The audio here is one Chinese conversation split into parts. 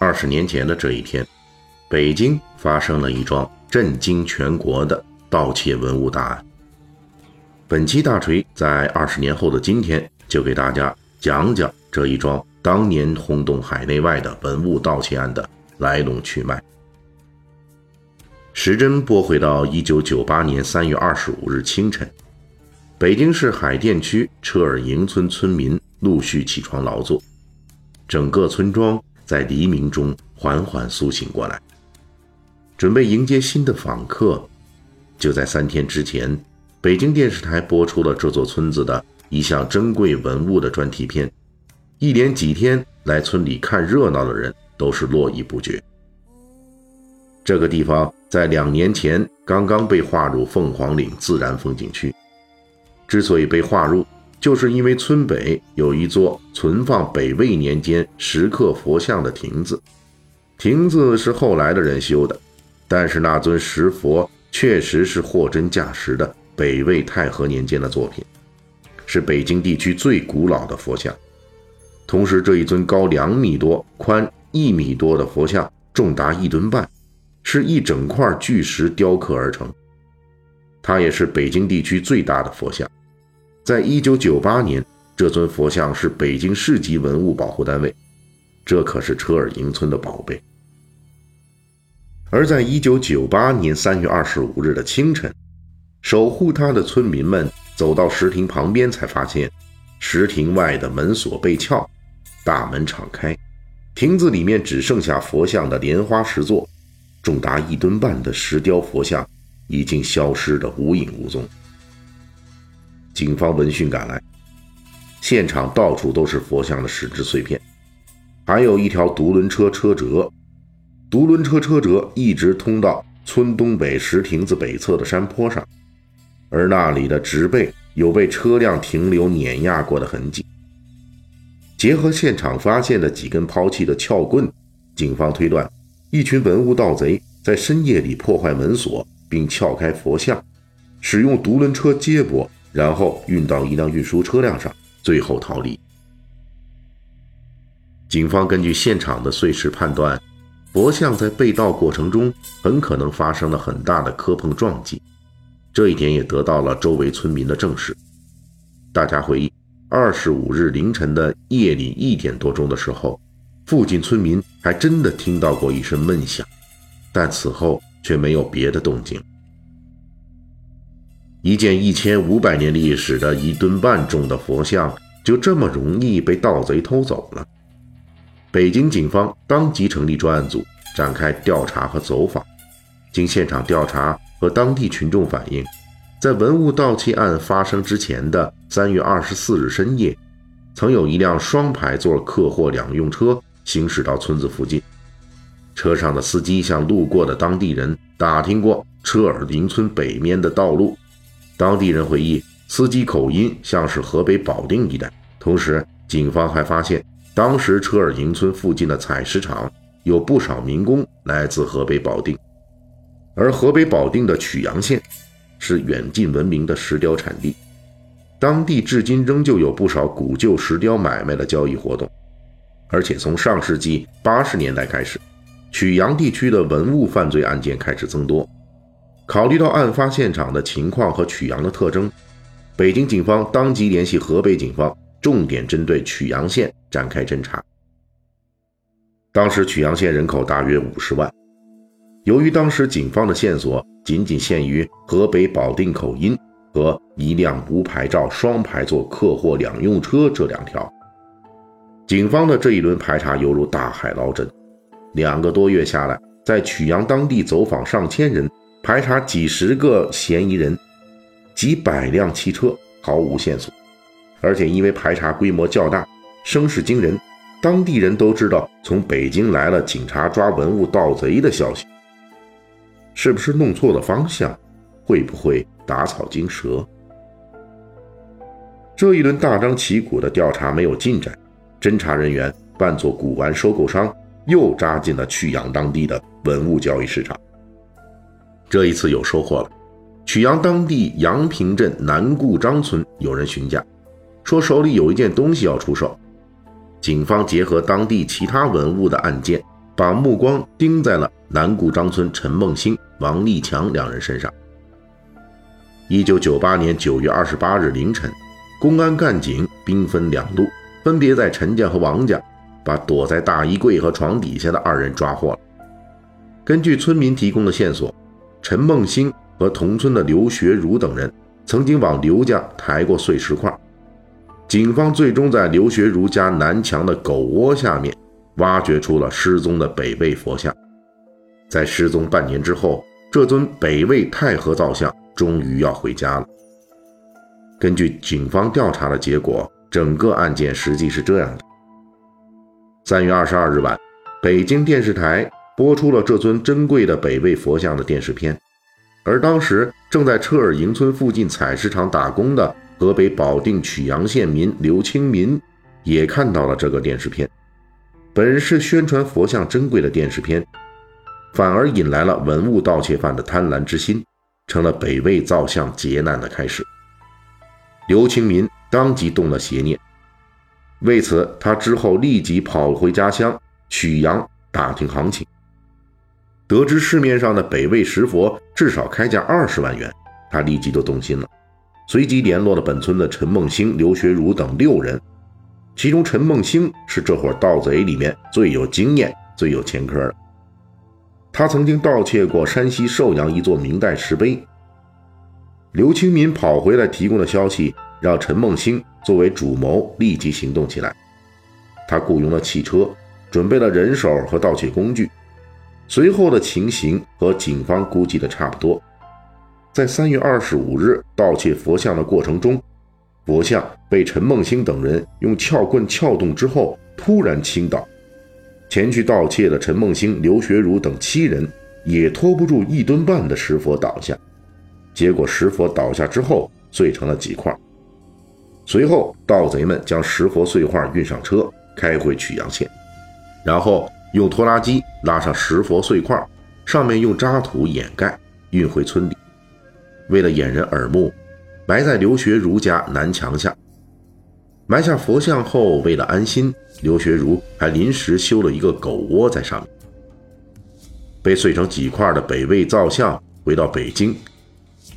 二十年前的这一天，北京发生了一桩震惊全国的盗窃文物大案。本期大锤在二十年后的今天，就给大家讲讲这一桩当年轰动海内外的文物盗窃案的来龙去脉。时针拨回到一九九八年三月二十五日清晨，北京市海淀区车尔营村村民陆续起床劳作，整个村庄。在黎明中缓缓苏醒过来，准备迎接新的访客。就在三天之前，北京电视台播出了这座村子的一项珍贵文物的专题片，一连几天来村里看热闹的人都是络绎不绝。这个地方在两年前刚刚被划入凤凰岭自然风景区，之所以被划入。就是因为村北有一座存放北魏年间石刻佛像的亭子，亭子是后来的人修的，但是那尊石佛确实是货真价实的北魏太和年间的作品，是北京地区最古老的佛像。同时，这一尊高两米多、宽一米多的佛像重达一吨半，是一整块巨石雕刻而成，它也是北京地区最大的佛像。在一九九八年，这尊佛像是北京市级文物保护单位，这可是车尔营村的宝贝。而在一九九八年三月二十五日的清晨，守护他的村民们走到石亭旁边，才发现石亭外的门锁被撬，大门敞开，亭子里面只剩下佛像的莲花石座，重达一吨半的石雕佛像已经消失得无影无踪。警方闻讯赶来，现场到处都是佛像的石质碎片，还有一条独轮车车辙。独轮车车辙一直通到村东北石亭子北侧的山坡上，而那里的植被有被车辆停留碾压过的痕迹。结合现场发现的几根抛弃的撬棍，警方推断，一群文物盗贼在深夜里破坏门锁并撬开佛像，使用独轮车接驳。然后运到一辆运输车辆上，最后逃离。警方根据现场的碎石判断，佛像在被盗过程中很可能发生了很大的磕碰撞击，这一点也得到了周围村民的证实。大家回忆，二十五日凌晨的夜里一点多钟的时候，附近村民还真的听到过一声闷响，但此后却没有别的动静。一件一千五百年历史的一吨半重的佛像，就这么容易被盗贼偷走了。北京警方当即成立专案组，展开调查和走访。经现场调查和当地群众反映，在文物盗窃案发生之前的三月二十四日深夜，曾有一辆双排座客货两用车行驶到村子附近，车上的司机向路过的当地人打听过车尔营村北面的道路。当地人回忆，司机口音像是河北保定一带。同时，警方还发现，当时车尔营村附近的采石场有不少民工来自河北保定，而河北保定的曲阳县是远近闻名的石雕产地，当地至今仍旧有不少古旧石雕买卖的交易活动。而且，从上世纪八十年代开始，曲阳地区的文物犯罪案件开始增多。考虑到案发现场的情况和曲阳的特征，北京警方当即联系河北警方，重点针对曲阳县展开侦查。当时曲阳县人口大约五十万，由于当时警方的线索仅仅限于河北保定口音和一辆无牌照双排座客货两用车这两条，警方的这一轮排查犹如大海捞针。两个多月下来，在曲阳当地走访上千人。排查几十个嫌疑人，几百辆汽车，毫无线索。而且因为排查规模较大，声势惊人，当地人都知道从北京来了警察抓文物盗贼的消息，是不是弄错了方向？会不会打草惊蛇？这一轮大张旗鼓的调查没有进展，侦查人员扮作古玩收购商，又扎进了曲阳当地的文物交易市场。这一次有收获了，曲阳当地阳平镇南固张村有人询价，说手里有一件东西要出售。警方结合当地其他文物的案件，把目光盯在了南固张村陈梦兴、王立强两人身上。一九九八年九月二十八日凌晨，公安干警兵分两路，分别在陈家和王家，把躲在大衣柜和床底下的二人抓获了。根据村民提供的线索，陈梦兴和同村的刘学儒等人曾经往刘家抬过碎石块。警方最终在刘学儒家南墙的狗窝下面，挖掘出了失踪的北魏佛像。在失踪半年之后，这尊北魏太和造像终于要回家了。根据警方调查的结果，整个案件实际是这样的：三月二十二日晚，北京电视台播出了这尊珍贵的北魏佛像的电视片，而当时正在车尔营村附近采石场打工的。河北保定曲阳县民刘清民也看到了这个电视片，本是宣传佛像珍贵的电视片，反而引来了文物盗窃犯的贪婪之心，成了北魏造像劫难的开始。刘清民当即动了邪念，为此他之后立即跑回家乡曲阳打听行情，得知市面上的北魏石佛至少开价二十万元，他立即就动心了。随即联络了本村的陈梦兴、刘学儒等六人，其中陈梦兴是这伙盗贼里面最有经验、最有前科的。他曾经盗窃过山西寿阳一座明代石碑。刘清民跑回来提供的消息，让陈梦兴作为主谋立即行动起来。他雇佣了汽车，准备了人手和盗窃工具。随后的情形和警方估计的差不多。在三月二十五日盗窃佛像的过程中，佛像被陈梦兴等人用撬棍撬动之后，突然倾倒。前去盗窃的陈梦兴、刘学儒等七人也拖不住一吨半的石佛倒下，结果石佛倒下之后碎成了几块。随后，盗贼们将石佛碎块运上车，开回曲阳县，然后用拖拉机拉上石佛碎块，上面用渣土掩盖，运回村里。为了掩人耳目，埋在刘学儒家南墙下。埋下佛像后，为了安心，刘学儒还临时修了一个狗窝在上面。被碎成几块的北魏造像回到北京，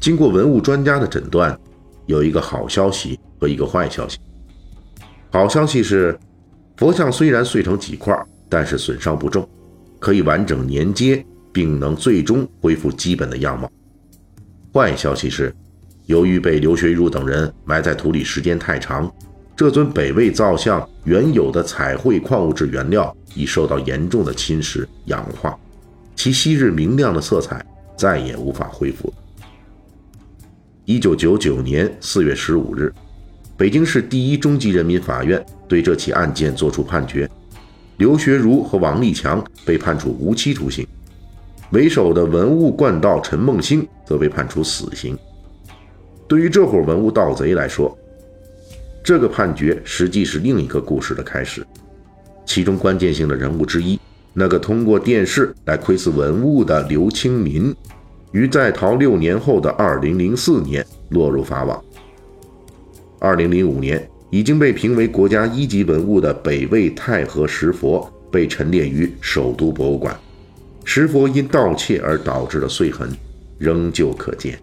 经过文物专家的诊断，有一个好消息和一个坏消息。好消息是，佛像虽然碎成几块，但是损伤不重，可以完整粘接，并能最终恢复基本的样貌。坏消息是，由于被刘学儒等人埋在土里时间太长，这尊北魏造像原有的彩绘矿物质原料已受到严重的侵蚀氧化，其昔日明亮的色彩再也无法恢复。一九九九年四月十五日，北京市第一中级人民法院对这起案件作出判决，刘学儒和王立强被判处无期徒刑。为首的文物惯盗陈梦兴则被判处死刑。对于这伙文物盗贼来说，这个判决实际是另一个故事的开始。其中关键性的人物之一，那个通过电视来窥伺文物的刘清民，于在逃六年后的2004年落入法网。2005年，已经被评为国家一级文物的北魏太和石佛被陈列于首都博物馆。石佛因盗窃而导致的碎痕，仍旧可见。